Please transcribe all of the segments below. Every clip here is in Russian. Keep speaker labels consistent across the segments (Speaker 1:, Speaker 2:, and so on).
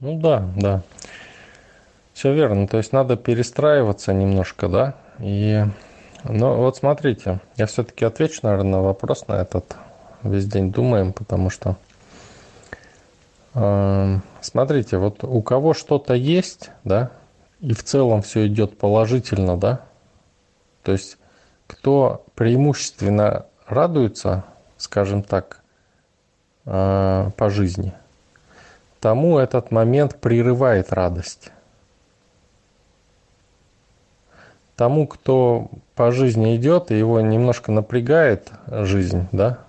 Speaker 1: Ну да, да. Все верно. То есть надо перестраиваться немножко, да? И, ну вот смотрите, я все-таки отвечу, наверное, на вопрос на этот. Весь день думаем, потому что э, смотрите, вот у кого что-то есть, да, и в целом все идет положительно, да, то есть кто преимущественно радуется, скажем так, э, по жизни, тому этот момент прерывает радость. Тому, кто по жизни идет и его немножко напрягает жизнь, да,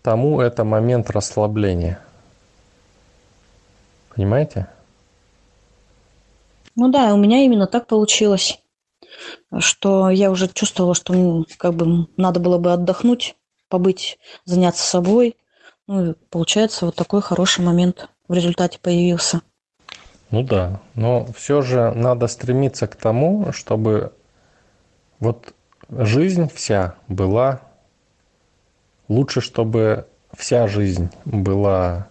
Speaker 1: тому это момент расслабления. Понимаете?
Speaker 2: Ну да, у меня именно так получилось, что я уже чувствовала, что как бы надо было бы отдохнуть, побыть, заняться собой. Ну получается вот такой хороший момент в результате появился.
Speaker 1: Ну да, но все же надо стремиться к тому, чтобы вот жизнь вся была лучше, чтобы вся жизнь была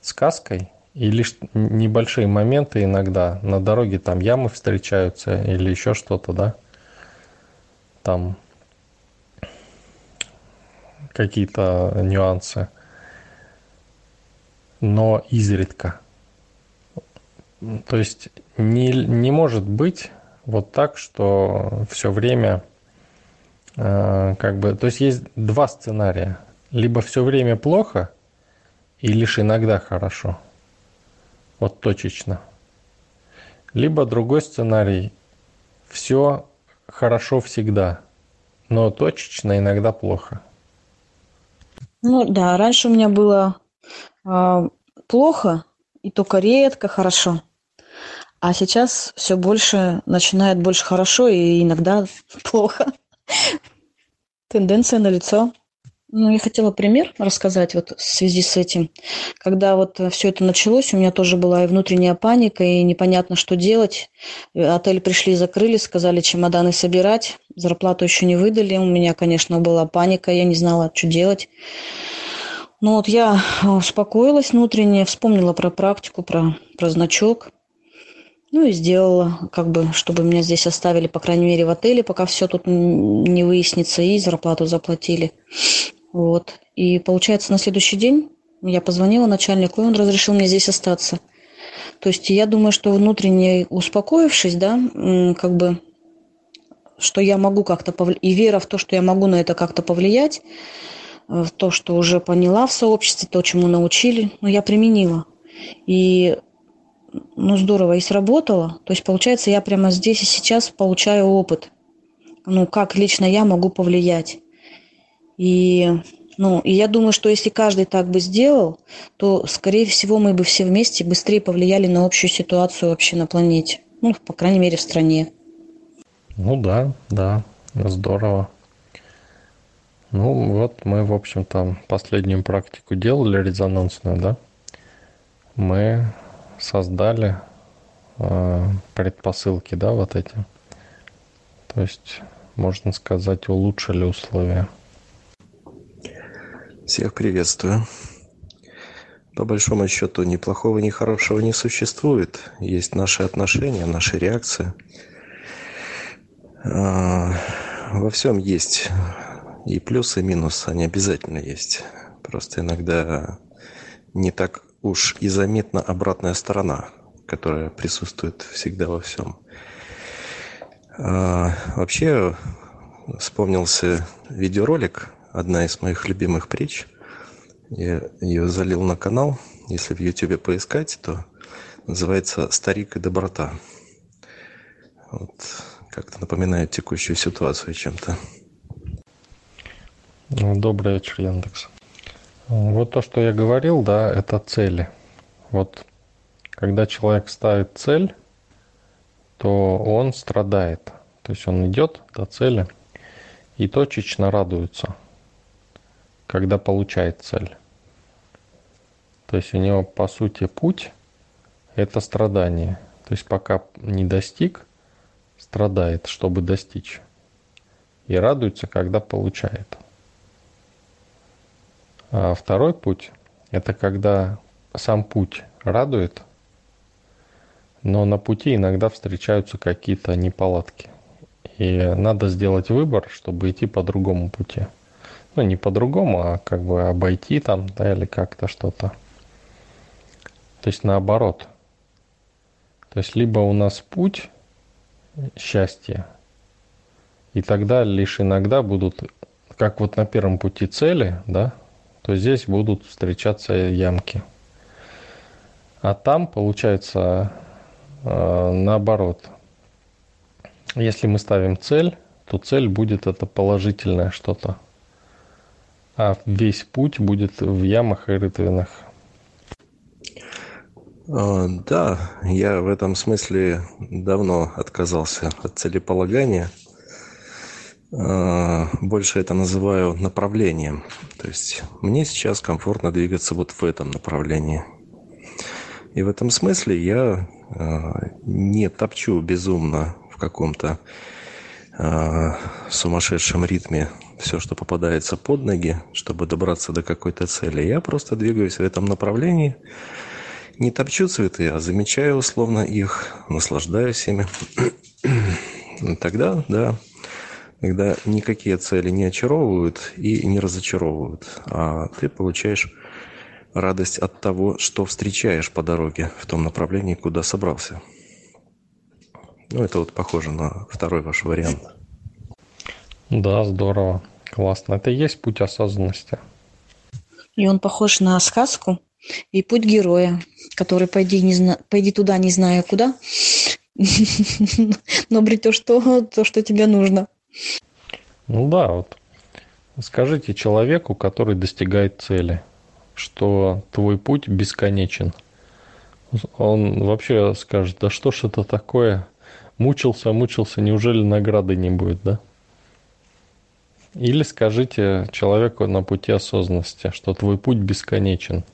Speaker 1: сказкой, и лишь небольшие моменты иногда. На дороге там ямы встречаются или еще что-то, да, там какие-то нюансы, но изредка. То есть не, не может быть вот так, что все время э, как бы... То есть есть два сценария. Либо все время плохо, и лишь иногда хорошо. Вот точечно. Либо другой сценарий. Все хорошо всегда, но точечно иногда плохо.
Speaker 2: Ну да, раньше у меня было плохо и только редко хорошо. А сейчас все больше начинает больше хорошо и иногда плохо. Тенденция на лицо. Ну, я хотела пример рассказать вот в связи с этим. Когда вот все это началось, у меня тоже была и внутренняя паника, и непонятно, что делать. Отель пришли, закрыли, сказали чемоданы собирать. Зарплату еще не выдали. У меня, конечно, была паника, я не знала, что делать. Ну вот я успокоилась внутренне, вспомнила про практику, про, про значок. Ну и сделала, как бы, чтобы меня здесь оставили, по крайней мере, в отеле, пока все тут не выяснится, и зарплату заплатили. Вот. И получается, на следующий день я позвонила начальнику, и он разрешил мне здесь остаться. То есть я думаю, что внутренне успокоившись, да, как бы, что я могу как-то повлиять, и вера в то, что я могу на это как-то повлиять, э, то, что уже поняла в сообществе, то, чему научили, но я применила. И ну, здорово и сработало. То есть, получается, я прямо здесь и сейчас получаю опыт. Ну, как лично я могу повлиять. И, ну, и я думаю, что если каждый так бы сделал, то, скорее всего, мы бы все вместе быстрее повлияли на общую ситуацию вообще на планете. Ну, по крайней мере, в стране.
Speaker 1: Ну да, да, здорово. Ну вот мы, в общем-то, последнюю практику делали резонансную, да? Мы создали э, предпосылки, да, вот эти. То есть, можно сказать, улучшили условия.
Speaker 3: Всех приветствую. По большому счету, ни плохого, ни хорошего не существует. Есть наши отношения, наши реакции. А, во всем есть и плюс, и минус. Они обязательно есть. Просто иногда не так уж и заметна обратная сторона, которая присутствует всегда во всем. А, вообще вспомнился видеоролик, одна из моих любимых притч. Я ее залил на канал. Если в YouTube поискать, то называется «Старик и доброта». Вот как-то напоминает текущую ситуацию чем-то.
Speaker 1: Добрый вечер, Яндекс. Вот то, что я говорил, да, это цели. Вот когда человек ставит цель, то он страдает. То есть он идет до цели и точечно радуется, когда получает цель. То есть у него, по сути, путь – это страдание. То есть пока не достиг, страдает, чтобы достичь. И радуется, когда получает. А второй путь – это когда сам путь радует, но на пути иногда встречаются какие-то неполадки. И надо сделать выбор, чтобы идти по другому пути. Ну, не по-другому, а как бы обойти там, да, или как-то что-то. То есть наоборот. То есть либо у нас путь счастья, и тогда лишь иногда будут, как вот на первом пути цели, да, то здесь будут встречаться ямки. А там, получается, э, наоборот. Если мы ставим цель, то цель будет это положительное что-то. А весь путь будет в ямах и рытвинах.
Speaker 3: А, да, я в этом смысле давно отказался от целеполагания – больше это называю направлением. То есть мне сейчас комфортно двигаться вот в этом направлении. И в этом смысле я а, не топчу безумно в каком-то а, сумасшедшем ритме все, что попадается под ноги, чтобы добраться до какой-то цели. Я просто двигаюсь в этом направлении, не топчу цветы, а замечаю условно их, наслаждаюсь ими. Тогда, да, когда никакие цели не очаровывают и не разочаровывают, а ты получаешь радость от того, что встречаешь по дороге в том направлении, куда собрался. Ну, это вот похоже на второй ваш вариант.
Speaker 1: Да, здорово. Классно. Это и есть путь осознанности.
Speaker 2: И он похож на сказку и путь героя, который пойди, не зна... пойди туда, не зная куда, но обретешь то, то, что тебе нужно.
Speaker 1: Ну да, вот скажите человеку, который достигает цели, что твой путь бесконечен. Он вообще скажет, да что ж это такое? Мучился, мучился, неужели награды не будет, да? Или скажите человеку на пути осознанности, что твой путь бесконечен.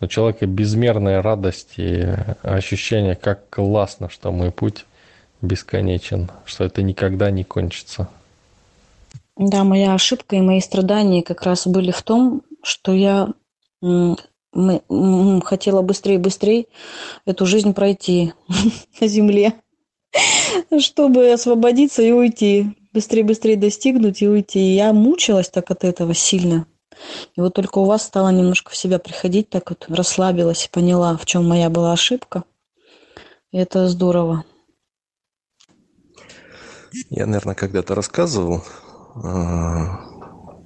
Speaker 1: У человека безмерная радость и ощущение, как классно, что мой путь бесконечен, что это никогда не кончится.
Speaker 2: Да, моя ошибка и мои страдания как раз были в том, что я хотела быстрее и быстрее эту жизнь пройти на земле, чтобы освободиться и уйти. Быстрее, быстрее достигнуть и уйти. И я мучилась так от этого сильно. И вот только у вас стала немножко в себя приходить, так вот расслабилась и поняла, в чем моя была ошибка. И это здорово.
Speaker 3: Я, наверное, когда-то рассказывал, а,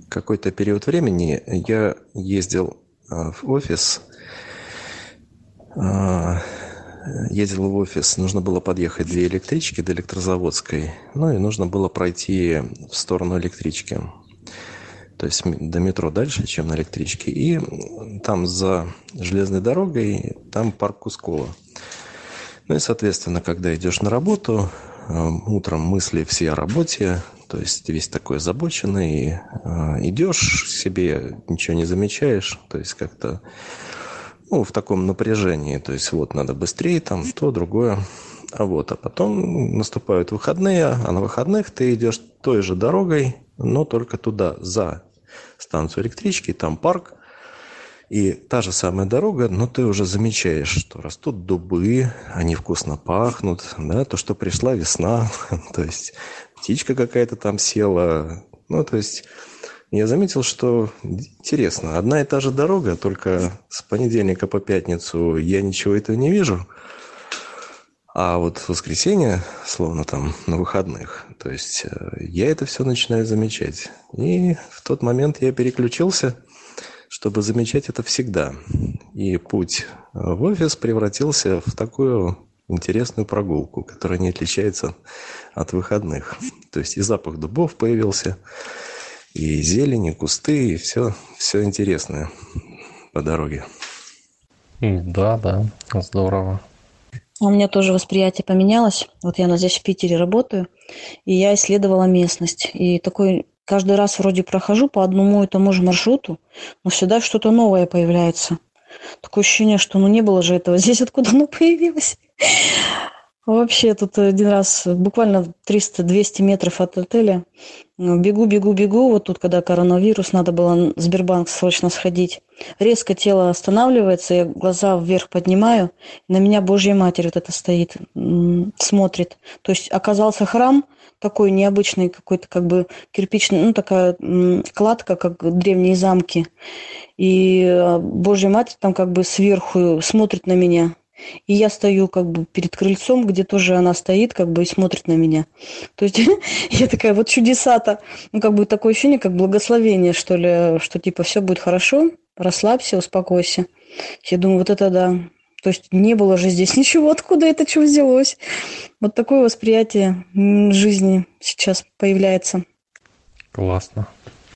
Speaker 3: какой-то период времени я ездил а, в офис, а, ездил в офис, нужно было подъехать две электрички до электрозаводской, ну и нужно было пройти в сторону электрички. То есть до метро дальше, чем на электричке. И там за железной дорогой, там парк Кускова. Ну и, соответственно, когда идешь на работу, утром мысли все о работе, то есть весь такой озабоченный, э, идешь себе, ничего не замечаешь, то есть как-то ну, в таком напряжении, то есть вот надо быстрее, там то, другое. А вот, а потом наступают выходные, а на выходных ты идешь той же дорогой, но только туда, за станцию электрички, там парк, и та же самая дорога, но ты уже замечаешь, что растут дубы, они вкусно пахнут, да, то, что пришла весна, то есть птичка какая-то там села. Ну, то есть я заметил, что интересно, одна и та же дорога, только с понедельника по пятницу я ничего этого не вижу. А вот в воскресенье, словно там на выходных, то есть э, я это все начинаю замечать. И в тот момент я переключился, чтобы замечать это всегда. И путь в офис превратился в такую интересную прогулку, которая не отличается от выходных. То есть и запах дубов появился, и зелень, и кусты, и все, все интересное по дороге.
Speaker 1: Да, да, здорово.
Speaker 2: У меня тоже восприятие поменялось. Вот я здесь в Питере работаю, и я исследовала местность. И такой каждый раз вроде прохожу по одному и тому же маршруту, но всегда что-то новое появляется. Такое ощущение, что ну не было же этого здесь, откуда оно появилось. Вообще тут один раз, буквально 300-200 метров от отеля, Бегу, бегу, бегу. Вот тут, когда коронавирус, надо было в Сбербанк срочно сходить. Резко тело останавливается, я глаза вверх поднимаю. На меня Божья Матерь вот это стоит, смотрит. То есть оказался храм такой необычный, какой-то как бы кирпичный, ну такая кладка, как древние замки. И э, Божья Матерь там как бы сверху смотрит на меня. И я стою как бы перед крыльцом, где тоже она стоит как бы и смотрит на меня. То есть я такая, вот чудеса-то. Ну, как бы такое ощущение, как благословение, что ли, что типа все будет хорошо, расслабься, успокойся. Я думаю, вот это да. То есть не было же здесь ничего, откуда это что взялось. Вот такое восприятие жизни сейчас появляется.
Speaker 1: Классно.